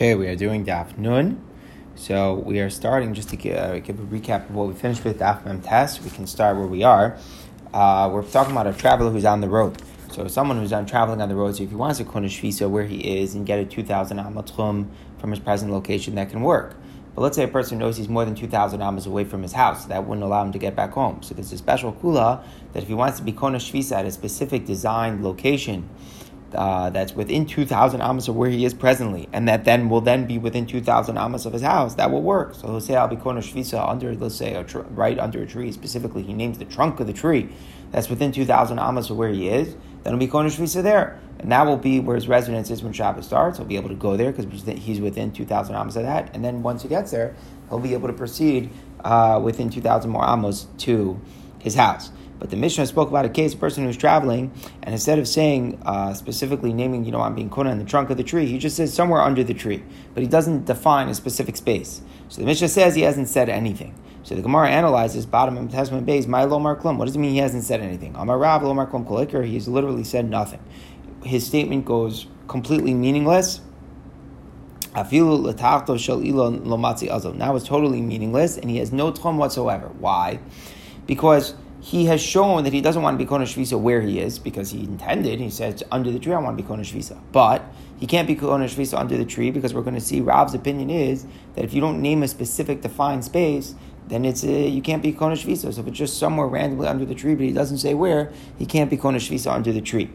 Okay, we are doing Daf Nun. So we are starting just to give, uh, give a recap of what we finished with Daf Mem Tes. We can start where we are. Uh, we're talking about a traveler who's on the road. So someone who's on traveling on the road. So if he wants to Kona Shvisa where he is and get a two thousand amatchum from his present location, that can work. But let's say a person knows he's more than 2,000 amas away from his house. That wouldn't allow him to get back home. So there's a special kula that if he wants to be Kona Shvisa at a specific designed location, uh, that's within 2,000 amas of where he is presently, and that then will then be within 2,000 amas of his house, that will work. So he'll say, I'll be Shvisa under, let's say, tr- right under a tree. Specifically, he names the trunk of the tree that's within 2,000 amas of where he is. Then he'll be Shvisa there. And that will be where his residence is when Shabbat starts. He'll be able to go there because he's within 2,000 amas of that. And then once he gets there, he'll be able to proceed uh, within 2,000 more amos to his house. But the Mishnah spoke about a case, a person who's traveling, and instead of saying, uh, specifically naming, you know, I'm being kona in the trunk of the tree, he just says somewhere under the tree. But he doesn't define a specific space. So the Mishnah says he hasn't said anything. So the Gemara analyzes bottom of Tes Amud Beis, my lomar klum. What does it mean he hasn't said anything? Amar Rav lomar klum kolikar. He's literally said nothing. His statement goes completely meaningless. Now it's totally meaningless, and he has no tchum whatsoever. Why? Because he has shown that he doesn't want to be Kona Shvisa where he is because he intended. He said, under the tree, I want to be Kona Shvisa. But he can't be Kona Shvisa under the tree because we're going to see Rav's opinion is that if you don't name a specific defined space, then it's a, you can't be Kona Shvisa. So if it's just somewhere randomly under the tree, but he doesn't say where, he can't be Kona Shvisa under the tree.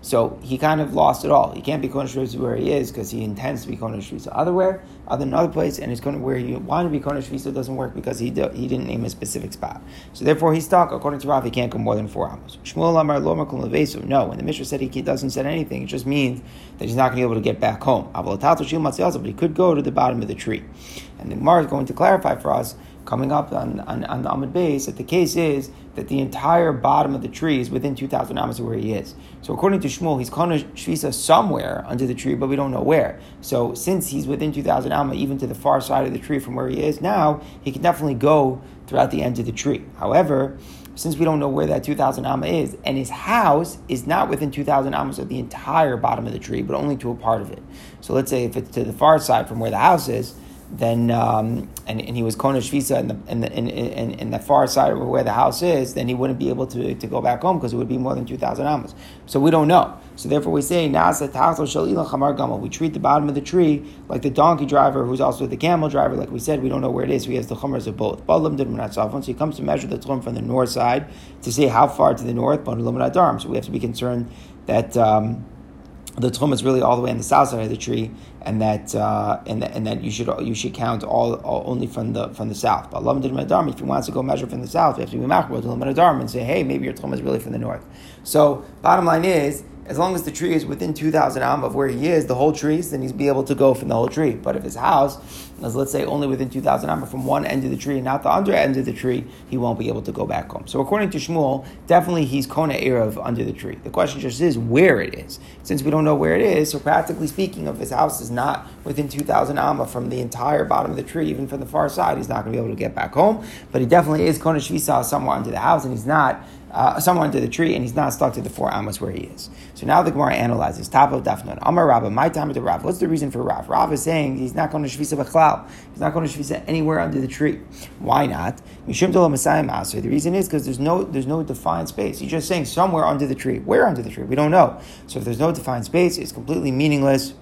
So he kind of lost it all. He can't be Kodesh Shvisa where he is because he intends to be Shvisa otherwhere, other than another place, and it's going to where he wanted to be Kodesh Shvisa doesn't work because he do, he didn't name a specific spot. So therefore he's stuck. According to Rav, he can't go more than four amos. Shmuel Amar Lo. No, when the Mishnah said he doesn't say anything, it just means that he's not going to be able to get back home. But he could go to the bottom of the tree. And the Gemara is going to clarify for us coming up on, on, on the Amud Beis that the case is that the entire bottom of the tree is within 2,000 amas of where he is. So according to Shmuel, he's Kona Shvisa somewhere under the tree, but we don't know where. So since he's within 2,000 amma, even to the far side of the tree from where he is now, he can definitely go throughout the end of the tree. However, since we don't know where that 2,000 amma is, and his house is not within 2,000 ammas of the entire bottom of the tree, but only to a part of it. So let's say if it's to the far side from where the house is, then um, and, and he was Kona Shvisa in the, in, the, in, in, in, the far side of where the house is, then he wouldn't be able to, to go back home because it would be more than 2,000 amas. So we don't know. So therefore we say. We treat the bottom of the tree like the donkey driver who's also the camel driver. Like we said, we don't know where it is. So he has the chumras of both. So he comes to measure the tchum from the north side to see how far to the north, so we have to be concerned that. Um, the tchum is really all the way on the south side of the tree, and that uh, and, and that you should you should count all, all, only from the from the south. But if he wants to go measure from the south, you have to be machbel to and say, hey, maybe your tchum is really from the north. So bottom line is as long as the tree is within 2,000 am of where he is, the whole tree, then he's be able to go from the whole tree. But if his house let's say, only within 2,000 amma from one end of the tree and not the other end of the tree, he won't be able to go back home. So according to Shmuel, definitely he's Kona Erev under the tree. The question just is where it is. Since we don't know where it is, so practically speaking, if his house is not within 2,000 amma from the entire bottom of the tree, even from the far side, he's not going to be able to get back home. But he definitely is Kona Shvisa somewhere under the house, and he's not uh, somewhere under the tree, and he's not stuck to the four amos where he is. So now the Gemara analyzes top of Daf Nun. Amar Rabba, my time the Rav. What's the reason for Rav? Rav is saying he's not going to Shvisa Bachlal. He's not going to Shvisa anywhere under the tree. Why not? Messiah. The reason is because there's no there's no defined space. He's just saying somewhere under the tree. Where under the tree? We don't know. So if there's no defined space, it's completely meaningless.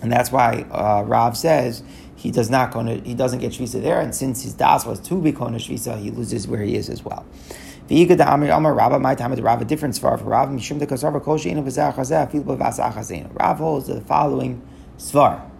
And that's why uh, Rav says he does not going to, he doesn't get shvisa there, and since his das was to be kona shvisa, he loses where he is as well. My time. Rav holds the following svar.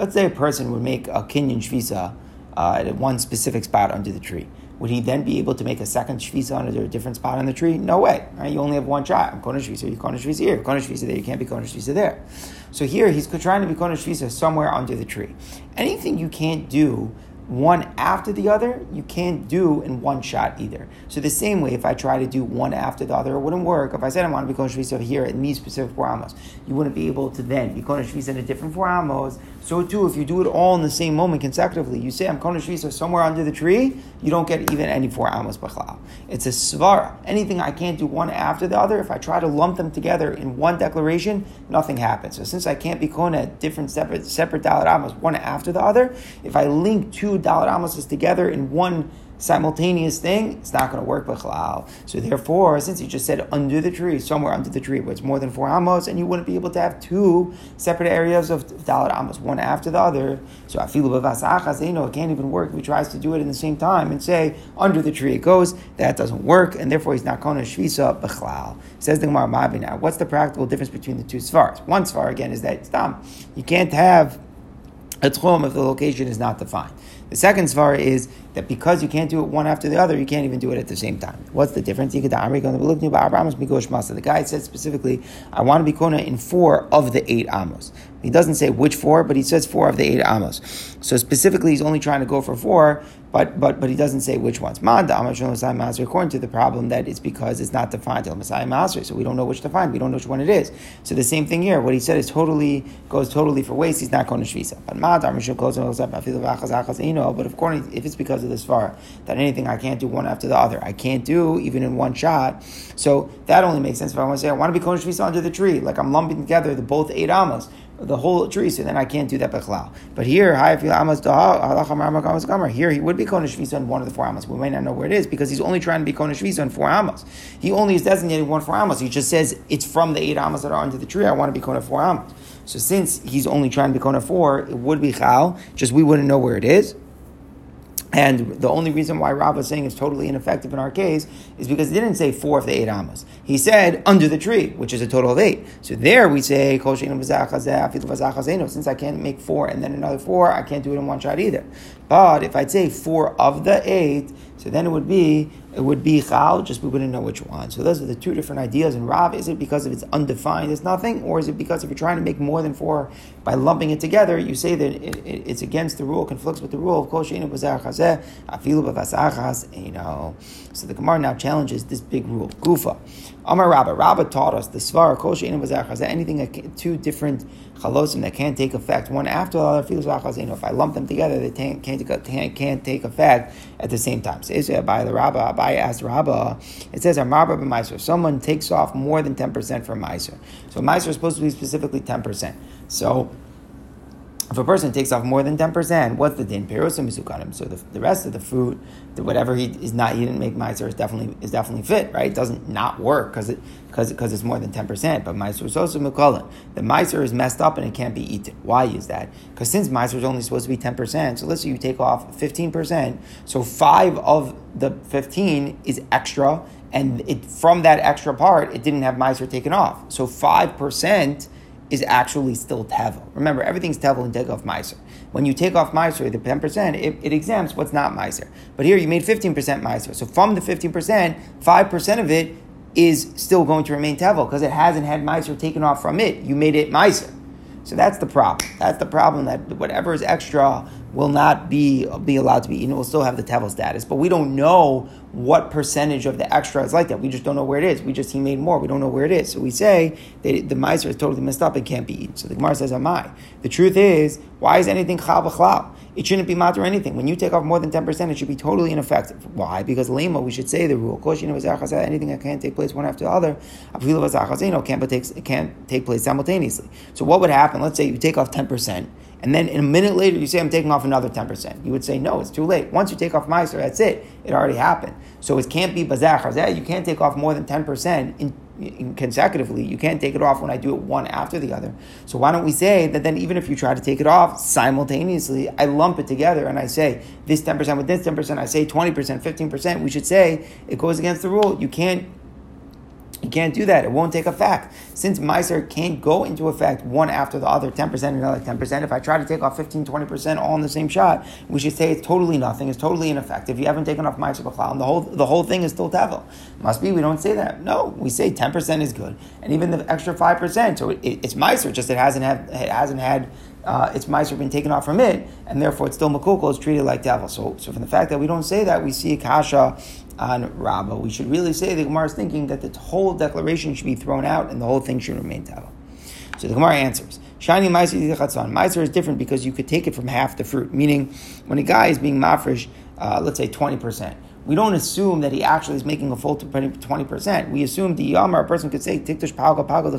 Let's say a person would make a kinyan shvisa uh, at one specific spot under the tree. Would he then be able to make a second shvisa under a different spot on the tree? No way. Right? You only have one try. I'm kona shvisa, you kona shvisa here. Kona shvisa there, you can't be kona shvisa there. So here he's trying to be kona shvisa somewhere under the tree. Anything you can't do one after the other, you can't do in one shot either. So the same way, if I try to do one after the other, it wouldn't work. If I said I want to be Kona Shvisa here in these specific four amos, you wouldn't be able to then be Kona Shvisa in a different four amos. So too, if you do it all in the same moment consecutively, you say I'm Kona Shvisa somewhere under the tree, you don't get even any four amos b'chlal. It's a svara. Anything I can't do one after the other, if I try to lump them together in one declaration, nothing happens. So since I can't be Kohen at different separate separate daled amos, one after the other, if I link two daled amos together in one simultaneous thing, it's not going to work b'chalal. So therefore, since you just said under the tree, somewhere under the tree, where it's more than four amos, and you wouldn't be able to have two separate areas of daled amos, one after the other. So afilu b'vasachas, you know, it can't even work he tries to do it in the same time and say under the tree it goes. That doesn't work, and therefore he's not going to shvisa b'chalal. Says the Gemara Mavi now. What's the practical difference between the two svars? One svar again is that it's dumb. You can't have a tchum if the location is not defined. The second svar is that because you can't do it one after the other, you can't even do it at the same time. What's the difference? The guy said specifically, I want to be kona in four of the eight amos. He doesn't say which four, but he says four of the eight amos. So specifically, he's only trying to go for four but but but he doesn't say which ones. According to the problem that it's because it's not defined till Messiah Master, so we don't know which to find. We don't know which one it is. So the same thing here. What he said is totally goes totally for waste. He's not going to shvisa. But of course, if it's because of this far that anything I can't do one after the other, I can't do even in one shot. So that only makes sense if I want to say I want to be going shvisa under the tree, like I'm lumping together the both eight amos the whole tree, so then I can't do that bechlal. But here, here he would be kona shvisa on one of the four Amas. We may not know where it is because he's only trying to be kona shvisa on four Amas. He only is designating one four Amas. He just says it's from the eight Amas that are under the tree. I want to be kona four Amas. So since he's only trying to be kona four, it would be chal. Just we wouldn't know where it is. And the only reason why Rav is saying it's totally ineffective in our case is because he didn't say four of the eight amos. He said under the tree, which is a total of eight. So there we say, since I can't make four and then another four, I can't do it in one shot either. But if I'd say four of the eight, so then it would be it would be chal, just we wouldn't know which one. So those are the two different ideas in Rav. Is it because if it's undefined, it's nothing, or is it because if you're trying to make more than four by lumping it together, you say that it, it, it's against the rule, conflicts with the rule of kol know. So the Gemara now challenges this big rule. Gufa, Amar Rabba. Rabba taught us the svar kol anything two different chalosim that can't take effect one after the other If I lump them together, they can't, can't, take effect at the same time. So by the Rabbah, by asked Rabbah, it says Amar If someone takes off more than 10% from Meiser. So Meiser is supposed to be specifically 10%. So if a person takes off more than 10%, what's the din? Perosim misukanim. So the, the rest of the food, the, whatever he is not, he didn't make meiser is definitely is definitely fit, right? It doesn't not work because it because because it's more than 10%. But meiser is also mukalim. The meiser is messed up and it can't be eaten. Why is that? Because since meiser is only supposed to be 10%, so let's say you take off 15%, so five of the 15 is extra, and it from that extra part, it didn't have meiser taken off. So 5% is actually still tevel. Remember, everything's tevel and take off miser. When you take off miser, the 10%, it, it exempts what's not miser. But here you made 15% miser. So from the 15%, 5% of it is still going to remain tevel because it hasn't had miser taken off from it. You made it miser. So that's the problem. That's the problem that whatever is extra will not be be allowed to be eaten. It will still have the tevel status, but we don't know what percentage of the extra is like that. We just don't know where it is. We just he made more. We don't know where it is. So we say that the miser is totally messed up and can't be eaten. So the Gemara says, "Amai." The truth is, why is anything chal b'chlal? It shouldn't be matter anything. When you take off more than ten percent, it should be totally ineffective. Why? Because lema, we should say the rule. Anything that can't take place one after the other, can't take can't take place simultaneously. So what would happen? Let's say you take off ten percent and then in a minute later you say I'm taking off another 10%. You would say, no, it's too late. Once you take off Meiser, that's it. It already happened. So it can't be Bazar You can't take off more than 10% in, in consecutively. You can't take it off when I do it one after the other. So why don't we say that then even if you try to take it off simultaneously, I lump it together and I say this 10% with this 10%, I say 20%, 15%, we should say it goes against the rule. You can't you can't do that. It won't take effect. Since Meiser can't go into effect one after the other, 10% and another 10%, if I try to take off 15, 20% all in the same shot, we should say it's totally nothing, it's totally ineffective. You haven't taken off Meiser B'chlal, and the whole, the whole thing is still Tevel. Must be, we don't say that. No, we say 10% is good. And even the extra 5%, so it, it, it's Meiser, just it hasn't had, it hasn't had uh, its have been taken off from it, and therefore it's still makukal, it's treated like tevel. So, so from the fact that we don't say that, we see kasha on Rabbah. We should really say the Gemara is thinking that the whole declaration should be thrown out and the whole thing should remain tevel. So the Gemara answers. Shiny. Meiser is different because you could take it from half the fruit. Meaning, when a guy is being mafresh, uh, let's say 20%, we don't assume that he actually is making a full 20%. We assume the Yamar, a person could say, Tiktush Palga Palga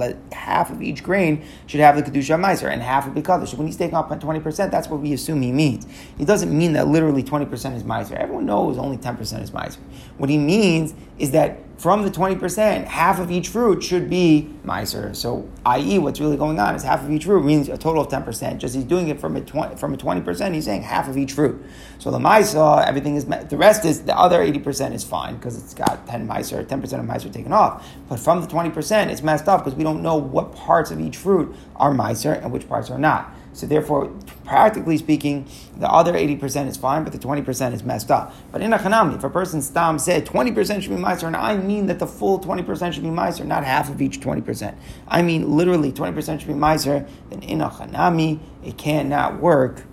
that half of each grain should have the Kedusha Meiser and half would be Kaddish. When he's taking off 20%, that's what we assume he means. He doesn't mean that literally 20% is Meiser. Everyone knows only 10% is Meiser. What he means is that from the 20%, half of each fruit should be Meiser. So, i.e., what's really going on is half of each fruit means a total of 10%. Just he's doing it from a 20, from a 20%, he's saying half of each fruit. So the Meiser, everything is, the rest is, the other 80% is fine because it's got 10 Meiser, 10% of Meiser taken off. But from the 20%, it's messed up because we don't know what parts of each fruit are Meiser and which parts are not. So therefore, practically speaking, the other 80% is fine, but the 20% is messed up. But in a chanami, if a person stam said 20% should be meiser, and I mean that the full 20% should be meiser, not half of each 20%. I mean literally 20% should be meiser, then in a chanami, it cannot work.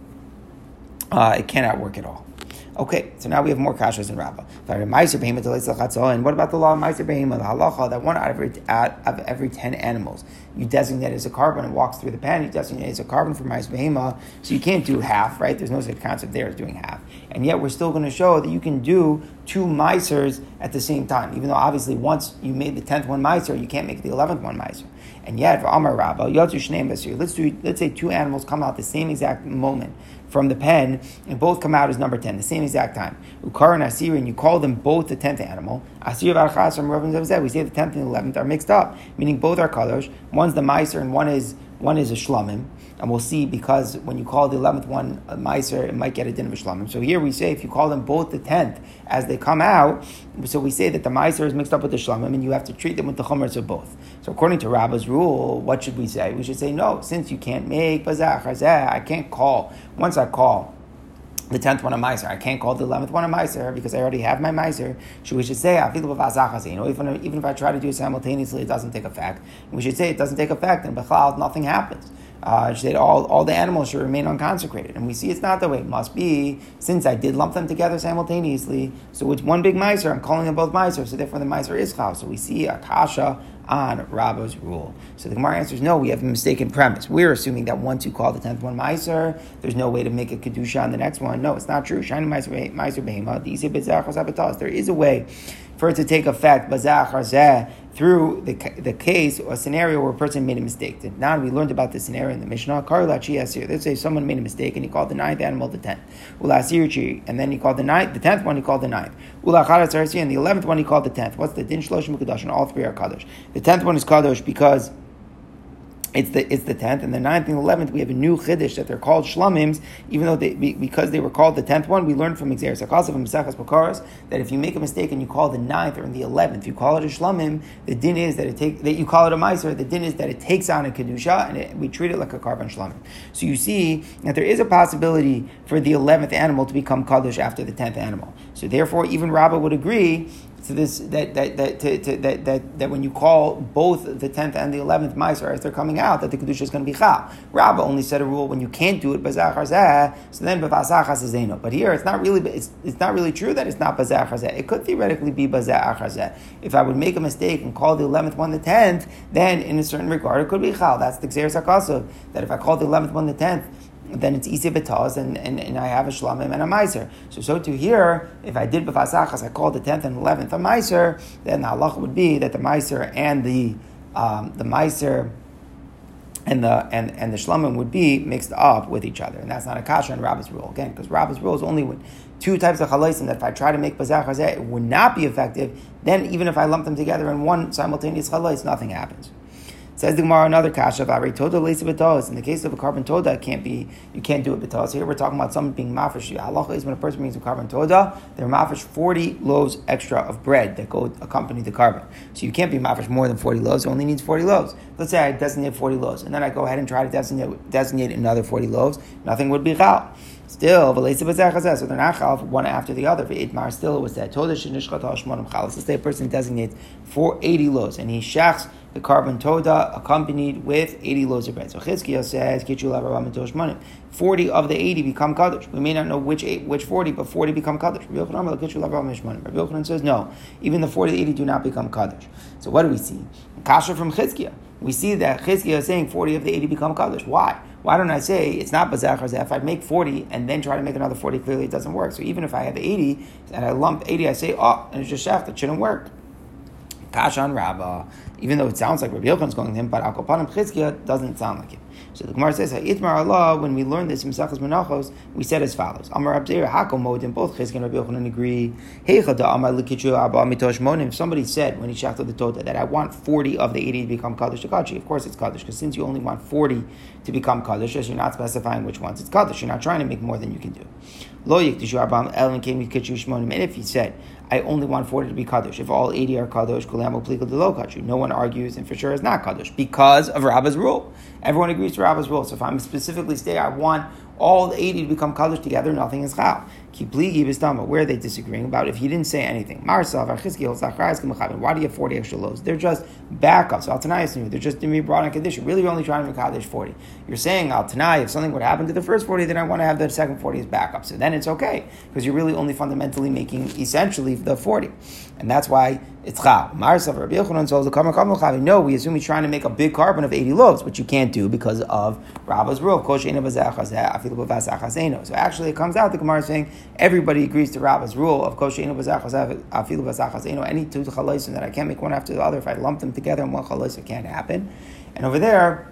Uh, it cannot work at all. Okay, so now we have more kashas in Rabbah. And what about the law of Meiser Behema, the halacha that one out of every, out of every 10 animals you designate as a korban and walks through the pen, you designate as a korban for Meiser Behema, so you can't do half, right? There's no such concept there as doing half. And yet we're still going to show that you can do two Meisers at the same time, even though obviously once you made the 10th one Meiser, you can't make the 11th one Meiser. And yet, for Amar Rabbah, let's do, let's say two animals come out the same exact moment from the pen, and both come out as number 10, the same exact time. Ukar and Asir, and you call them both the 10th animal. Asir Varchas from we say the 10th and 11th are mixed up, meaning both are colors. One's the Meiser and one is one is a Shlamim. And we'll see because when you call the 11th one a Meiser, it might get a din of Shlamim. So here we say if you call them both the 10th as they come out, so we say that the Meiser is mixed up with the Shlamim and you have to treat them with the Chumras of both. So according to Rabbah's rule, what should we say? We should say, no, since you can't make Bazah, I can't call. Once I call, the tenth one a miser. I can't call the eleventh one a miser because I already have my miser. So we should say you know, even, even if I try to do it simultaneously, it doesn't take effect. We should say it doesn't take effect, and bechal nothing happens. Uh, she said all, all the animals should remain unconsecrated. And we see it's not the way. It must be, since I did lump them together simultaneously, so it's one big miser, I'm calling them both miser, so therefore the miser is chal. So we see a kasha on Rabba's rule. So the Gemara answers, no, we have a mistaken premise. We're assuming that once you call the tenth one Meiser, there's no way to make a Kedusha on the next one. No, it's not true. Shiny Meiser Behema, the there is a way for it to take effect, through the, the case or scenario where a person made a mistake. Now we learned about this scenario in the Mishnah. Let's say someone made a mistake and he called the ninth animal the tenth. And then he called the ninth, the tenth one he called the ninth. And the eleventh one he called the tenth. What's the din shloshim kadosh? And all three are kadosh. The tenth one is kadosh because it's the it's the tenth and the ninth and eleventh. We have a new chiddush that they're called shlamims, even though they because they were called the tenth one. We learned from Xeris Akasav and Mesachas Bechoros that if you make a mistake and you call the ninth or the eleventh, you call it a shlamim. The din is that it take that you call it a meiser. The din is that it takes on a kedusha and it, we treat it like a korban shlamim. So you see that there is a possibility for the eleventh animal to become kaddish after the tenth animal. So therefore, even Rabbah would agree to this that that that, to, to, that, that, that when you call both the tenth and the eleventh meiser as they're coming out, that the kedusha is going to be chal. Rabbah only said a rule when you can't do it bazachar so then bavasachas is zeno. But here it's not really it's, it's not really true that it's not bazachar. It could theoretically be bazachar. If I would make a mistake and call the eleventh one the tenth, then in a certain regard it could be chal. That's the xeris hakasov. That if I call the eleventh one the tenth then it's easy betaz, and, and, and I have a shlamim and a meiser. So, so to here, if I did b'fasachas, I called the 10th and 11th a meiser, then the halacha would be that the meiser and the, um, the meiser and the and, and the shlamim would be mixed up with each other, and that's not a kasha in Rabbah's rule again, because Rabbah's rule is only with two types of chalaisim that if I try to make bazar chazeh, it would not be effective. Then even if I lump them together in one simultaneous chalais, nothing happens. Says the Gemara another kasha. In the case of a korban toda, it can't be you can't do it betos. Here we're talking about someone being mafish. Halacha is when a person brings a korban toda, they're mafish forty loaves extra of bread that go accompany the korban. So you can't be mafish more than forty loaves. It only needs forty loaves. Let's say I designate forty loaves, and then I go ahead and try to designate designate another forty loaves. Nothing would be chal. Still, so they're not chal one after the other. Itmar, still it was said, Let's say a person designates for 80 loaves, and he shachs the korban toda accompanied with 80 loaves of bread. So Chizkiah says, 40 of the 80 become kaddish. We may not know which eight, which 40, but 40 become kaddish. Rabbi Yochanan says, no, even the 40 80 do not become kaddish. So what do we see? Kasha from Chizkiah. We see that Chizkiah is saying 40 of the 80 become kaddish. Why? Why don't I say it's not bazach If I make 40 and then try to make another 40, clearly it doesn't work. So even if I have 80 and I lump 80, I say, oh, and it's just shaft, it shouldn't work. Kashan Rabbah, even though it sounds like Rabbi Yochanan is going to him, but Al Kapanim Chizkiah doesn't sound like him. So the Gemara says, Itmar Allah, when we learned this in Mesachas Menachos, we said as follows. Amar Abdeir Hakom and both Chizkiah and Rabbi Yochanan agree. Amar Likitru Abba Mitosh Monim. If somebody said when he shachted the Tota that I want 40 of the 80 to become Kaddish to of course it's Kaddish, because since you only want 40 to become Kaddish, you're not specifying which ones it's Kaddish. You're not trying to make more than you can do. Lo Yiktishu Abba El and Came Shmonim. And if he said, I only want 40 to be Kaddish. If all 80 are Kaddish, Kulam Plikal de Lo. No one argues and for sure is not Kaddish because of Rabba's rule. Everyone agrees to Rabba's rule. So if I'm specifically saying I want all 80 to become Kaddish together, nothing is Chal. Where are they disagreeing about? If he didn't say anything, Why do you have 40 extra loaves? They're just backups. Al They're just to be brought in condition. Really, you're only trying to make Kaddish 40. You're saying Al Tanai, if something would happen to the first 40, then I want to have the second 40 as backup. So then it's okay because you're really only fundamentally making essentially the 40, and that's why it's chal. Marsav Rabbi Yochanan so the karma No, we assume he's trying to make a big korban of 80 loaves, which you can't do because of Rabba's rule. So actually, it comes out the Gemara saying everybody agrees to Rabba's rule of kosher afilu Any two chalosim that I can't make one after the other. If I lump them together in one chalos, it can't happen. And over there.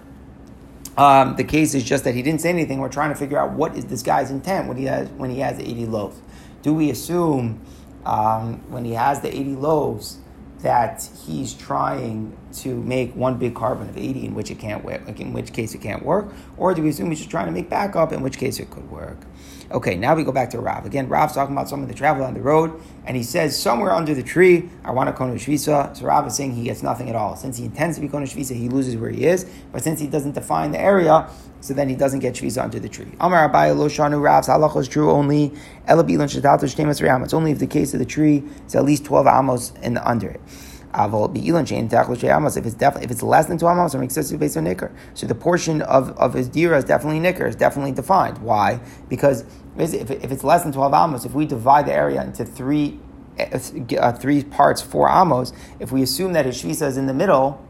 Um, the case is just that he didn't say anything. We're trying to figure out what is this guy's intent when he has when he has 80 loaves. Do we assume um, when he has the 80 loaves that he's trying to make one big korban of 80 in which it can't work, in which case it can't work, or do we assume he's just trying to make backup in which case it could work? Okay, now we go back to Rav. Again, Rav's talking about someone that travel on the road, and he says, somewhere under the tree, I want to Kona Shvisa. So Rav is saying he gets nothing at all. Since he intends to be Kona Shvisa, he loses where he is, but since he doesn't define the area, so then he doesn't get Shvisa under the tree. Amar Abai Lo Shanu Rav's halach is true only, It's only if the case of the tree is at least 12 amos the under it. If it's definitely if it's less than two amos, or excessive based on nicker. So the portion of, of his dira is definitely nicker, is definitely defined. Why? Because if, if it's less than twelve amos, if we divide the area into three uh three parts, four amos, if we assume that his shvisa is in the middle,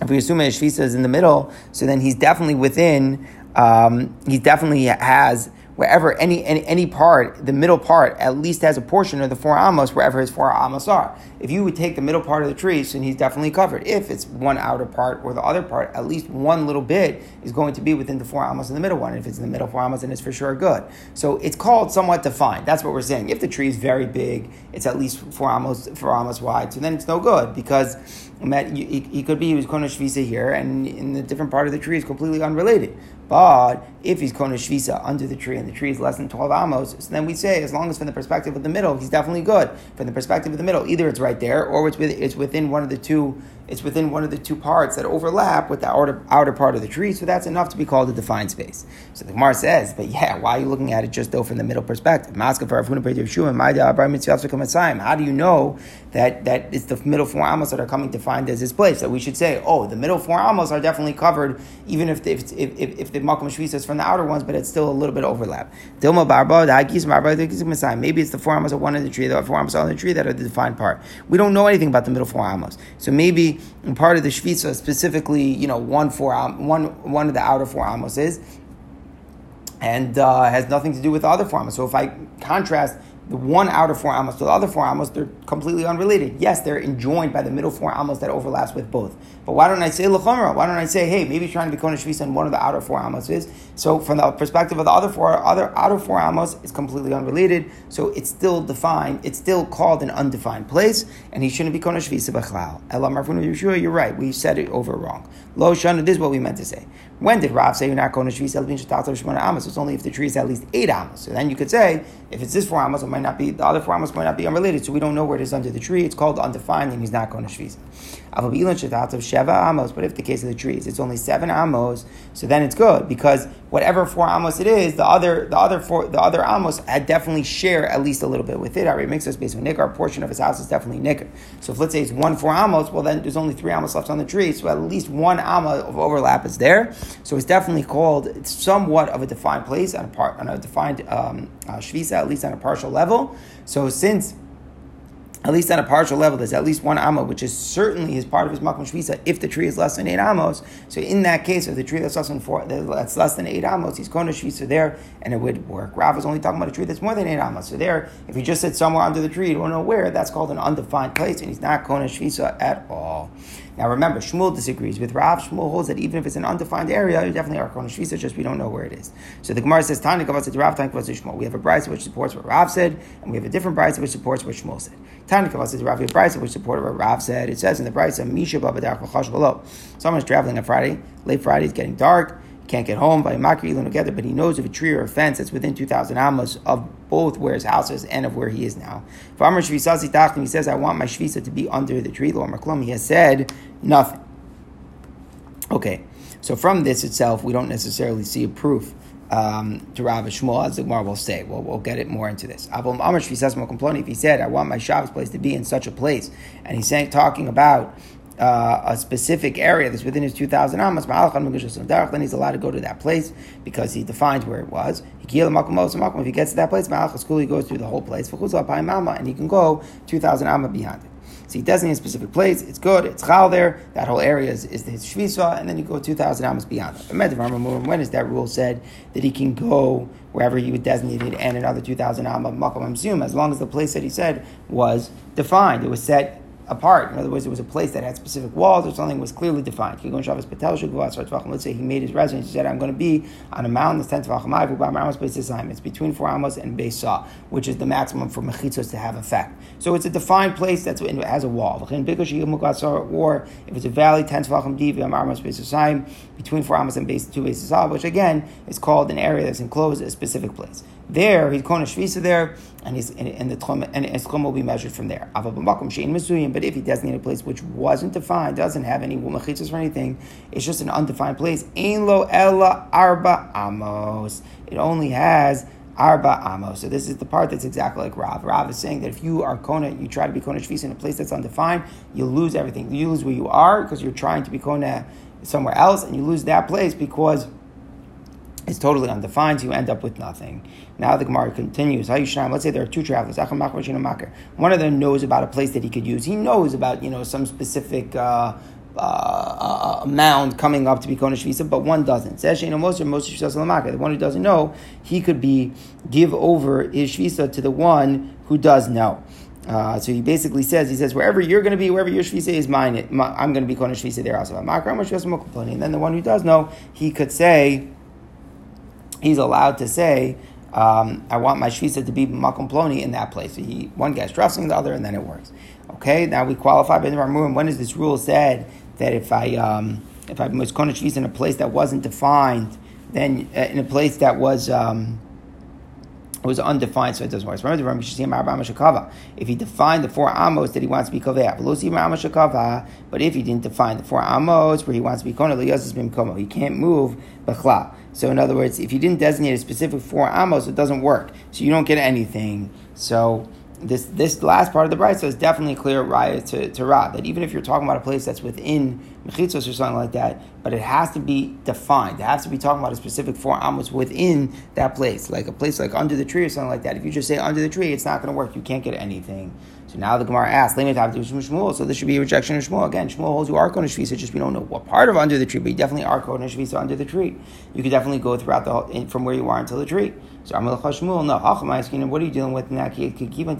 if we assume his shvisa is in the middle, so then he's definitely within. Um, he definitely has wherever any, any, any part, the middle part at least has a portion of the four amos wherever his four amos are. If you would take the middle part of the tree, then he's definitely covered. If it's one outer part or the other part, at least one little bit is going to be within the four amos in the middle one. And if it's in the middle four amos, then it's for sure good. So it's called somewhat defined. That's what we're saying. If the tree is very big, it's at least four amos, four amos wide. So then it's no good because he could be he was kona shvisa here, and in the different part of the tree is completely unrelated. But if he's kona shvisa under the tree and the tree is less than twelve amos, so then we say as long as from the perspective of the middle, he's definitely good. From the perspective of the middle, either it's right there or it's, with, it's within one of the two it's within one of the two parts that overlap with the outer, outer part of the tree, so that's enough to be called a defined space. So the Gemara says, but yeah, why are you looking at it just though from the middle perspective? How do you know that, that it's the middle four amos that are coming defined as this place? That we should say, oh, the middle four amos are definitely covered, even if if, if, if, if the Makam Shvisa is from the outer ones, but it's still a little bit overlap. Maybe it's the four amos of one of the tree, the four amos on the tree that are the defined part. We don't know anything about the middle four amos. So maybe and part of the shvisa specifically, you know, one four one one of the outer four amos is, and uh, has nothing to do with the other four amos. So if I contrast the one outer four amos to the other four amos, they're completely unrelated. Yes, they're enjoined by the middle four amos that overlaps with both. But why don't I say lechomra? Why don't I say, hey, maybe trying to be kona shvisa and one of the outer four amos is so from the perspective of the other four other outer four amos, it's completely unrelated. So it's still defined. It's still called an undefined place, and he shouldn't be kona shvisa b'chlal. Elam Yeshua, you're right. We said it over wrong. Lo shana. This is what we meant to say. When did Rav say you're not kona shvisa elvin shetatzar shmona amos? It's only if the tree is at least eight amos. So then you could say if it's this four amos, it might not be the other four amos might not be unrelated. So we don't know where it is under the tree, it's called undefined and he's not going to shvisa. Sheva amos, but if the case of the trees, it's only seven amos, so then it's good because whatever four amos it is, the other the other four the other amos had definitely share at least a little bit with it. Already makes us based on nicker. A portion of his house is definitely nicker. So if let's say it's one four amos, well then there's only three amos left on the tree, so at least one amma of overlap is there. So it's definitely called it's somewhat of a defined place on a part on a defined um, uh, shvisa, at least on a partial level. So since at least on a partial level, there's at least one amo, which is certainly is part of his makom shvisa if the tree is less than eight amos. So in that case, if the tree that's less than four, that's less than eight amos, he's to shvisa there, and it would work. Rav is only talking about a tree that's more than eight amos. So there, if he just said somewhere under the tree, you don't know where, that's called an undefined place, and he's not to shvisa at all. Now remember, Shmuel disagrees with Rav. Shmuel holds that even if it's an undefined area, you definitely are Kona Shvisa, just we don't know where it is. So the Gemara says, Tani Kavasa to Rav, Tani Kavasa Shmuel. We have a Brisa which supports what Rav said, and we have a different Brisa which supports what Shmuel said. Tani Kavasa to Rav, we have a Brisa which supports what Rav said. It says in the Brisa, Misha Below. Someone's traveling on Friday, late Friday, it's getting dark can't get home by Makri together, but he knows of a tree or a fence that's within 2,000 amos of both where his house is and of where he is now. If Amr He says, I want my Shvisa to be under the tree. He has said nothing. Okay, so from this itself, we don't necessarily see a proof um, to Rav Shmuel, as the Gemara will say. We'll, we'll get it more into this. If he said, I want my Shabbos place to be in such a place, and he's saying, talking about uh, a specific area that's within his 2,000 amas, then he's allowed to go to that place because he defined where it was. If he gets to that place, he goes through the whole place, and he can go 2,000 amma behind it. So he designates a specific place, it's good, it's chal there, that whole area is, is his shvisa, and then you go 2,000 amas beyond that. When is that rule said that he can go wherever he would designate it and another 2,000 amma makom as long as the place that he said was defined, it was set apart. In other words, it was a place that had specific walls or something was clearly defined. Let's say he made his residence. He said, "I'm going to be on a mountain that's ten tvachim. It's between four amos and Beisah, which is the maximum for mechitzos to have effect. So it's a defined place that's it has a wall. Or if it's a valley, ten tvachim deep, between four amos and base two bases which again is called an area that's enclosed a specific place. There, he's kona shvisa there, and he's and, the tchum and his tchum will be measured from there. But if he designated a place which wasn't defined, doesn't have any mechitzas or anything, it's just an undefined place. Ein lo ella arba amos. It only has arba amos. So this is the part that's exactly like Rav. Rav is saying that if you are kona, you try to be kona shvisa in a place that's undefined, you lose everything. You lose where you are because you're trying to be kona somewhere else, and you lose that place because it's totally undefined, so you end up with nothing. Now the Gemara continues. Let's say there are two travelers. One of them knows about a place that he could use. He knows about you know some specific uh, uh, mound coming up to be Kona Shvisa, but one doesn't. The one who doesn't know, he could be give over his Shvisa to the one who does know. Uh, so he basically says, he says, wherever you're going to be, wherever your shvisa is mine, I'm going to be kona shvisa there also. And then the one who does know, he could say, he's allowed to say, um, I want my shvisa to be makom ploni in that place. So he, one guy's trusting the other, and then it works. Okay, now we qualify by the Ramurim. When is this rule said that if I um, if I was shvisa in a place that wasn't defined, then uh, in a place that was um, it was undefined, so it doesn't work. Remember the Rambam Shakava. If he defined the four amos that he wants to be kovea, but if he didn't define the four amos where he wants to be kona, he can't move b'chla. So in other words, if you didn't designate a specific four amos, it doesn't work. So you don't get anything. So this this last part of the brisa is definitely clear riot to, to Rav, that even if you're talking about a place that's within mechitzos or something like that, but it has to be defined. It has to be talking about a specific four amos within that place, like a place like under the tree or something like that. If you just say under the tree, it's not going to work. You can't get anything. So now the Gemara asks, so this should be a rejection of Shmuel. Again, Shmuel holds you are Kona Shvisa, just we don't know what part of under the tree, but you definitely are Kona Shvisa under the tree. You could definitely go throughout the whole, from where you are until the tree. So Amalach Shmuel, no, Hacham what are you dealing with in that case? You're dealing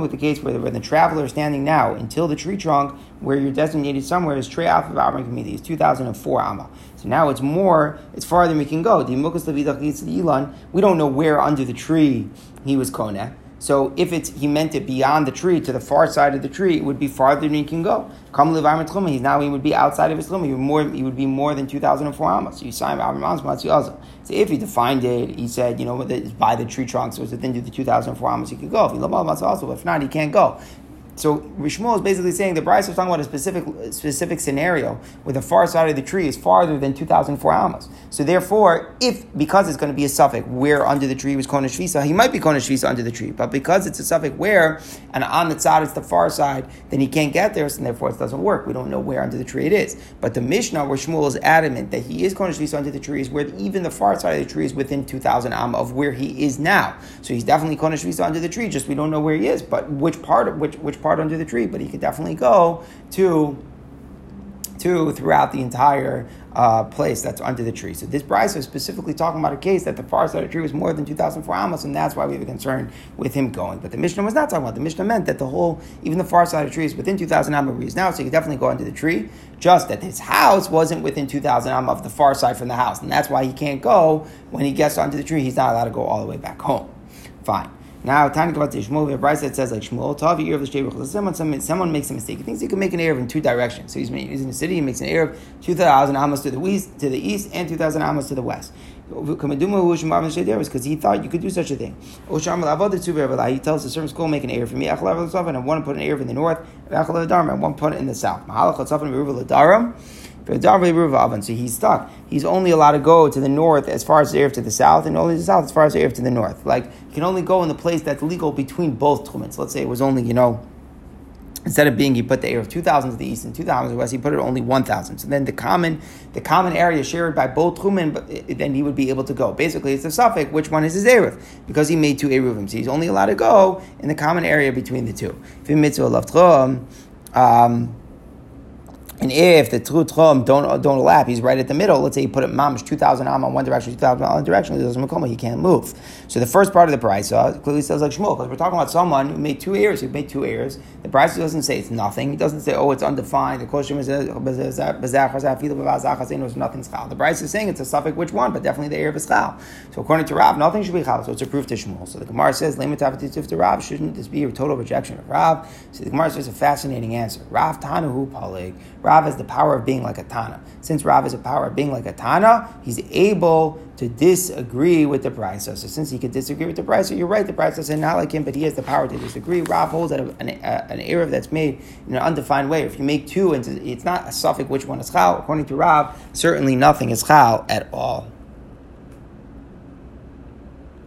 with the case where the, where the traveler is standing now until the tree trunk where you're designated somewhere is Trey Alpha Avram Committee, it's 2004 Amma. So now it's more, it's farther than we can go. We don't know where under the tree he was Koneh. So if it's he meant it beyond the tree to the far side of the tree, it would be farther than he can go. Come live He's now he would be outside of his limit. He would more he would be more than two thousand and four amos. You sign So if he defined it, he said, you know, by the tree trunk, so it's within the two thousand and four amos, he could go. If he also, but if not, he can't go. So Rishmuel is basically saying the Brisa was talking about a specific specific scenario where the far side of the tree is farther than 2,004 amos. So therefore, if because it's going to be a safek where under the tree was Kona Shvisa, he might be Kona Shvisa under the tree. But because it's a safek where and on the side it's the far side, then he can't get there, and therefore it doesn't work. We don't know where under the tree it is. But the Mishnah where Shmuel is adamant that he is Kona Shvisa under the tree is where even the far side of the tree is within 2,000 am of where he is now. So he's definitely Kona Shvisa under the tree. Just we don't know where he is, but which part of which which part under the tree, but he could definitely go to to throughout the entire uh, place that's under the tree. So this Brisa is specifically talking about a case that the far side of the tree was more than 2,004 amos, and that's why we have a concern with him going. But the Mishnah was not talking about. The Mishnah meant that the whole, even the far side of the tree is within 2,000 amos now, so he could definitely go under the tree. Just that his house wasn't within 2,000 amos of the far side from the house, and that's why he can't go when he gets onto the tree. He's not allowed to go all the way back home. Fine. Now, go to Shmuel. We have that says like Shmuel, Tavi ear of the Someone, someone makes a mistake. He thinks he can make an Erev in two directions. So he's, he's in the city. He makes an Erev two thousand amos to the east, to the east, and two thousand amos to the west. Because he thought you could do such a thing. He tells the servants, "Go make an erev for me." And to put an erev in the north. And to put it in the south. So he's stuck. He's only allowed to go to the north as far as the Erev to the south, and only the south as far as the Erev to the north. Like, you can only go in the place that's legal between both Tchumins. Let's say it was only, you know, instead of being he put the area of 2000 to the east and 2000 to the west he put it only 1000 so then the common the common area shared by both Truman, then he would be able to go basically it's a safek which one is his eruv because he made two eruvim so he's only allowed to go in the common area between the two if he mitzvah um, and if the true tchum don't don't overlap, he's right at the middle. Let's say you put it mamish two thousand am on one direction, two thousand on the direction. He doesn't He can't move. So the first part of the price uh, clearly says like Shmuel because we're talking about someone who made two ears. Who made two ears. The price doesn't say it's nothing. He doesn't say oh it's undefined. The question is uh, there's nothing schal. The price is saying it's a safek which one, but definitely the ear of schal. So according to Rav, nothing should be chal. So it's a proof to Shmuel. So the Gemara says lematav to Rav. Shouldn't this be a total rejection of Rav? So the Gemara says a fascinating answer. Rav Tanahu Palig. Rav has the power of being like a Tana. Since Rav has a power of being like a Tana, he's able to disagree with the price. So since he could disagree with the price, you're right, the price is not like him, but he has the power to disagree. Rav holds that an, uh, an Erev that's made in an undefined way. If you make two, and it's not a safek which one is chal, according to Rav, certainly nothing is chal at all.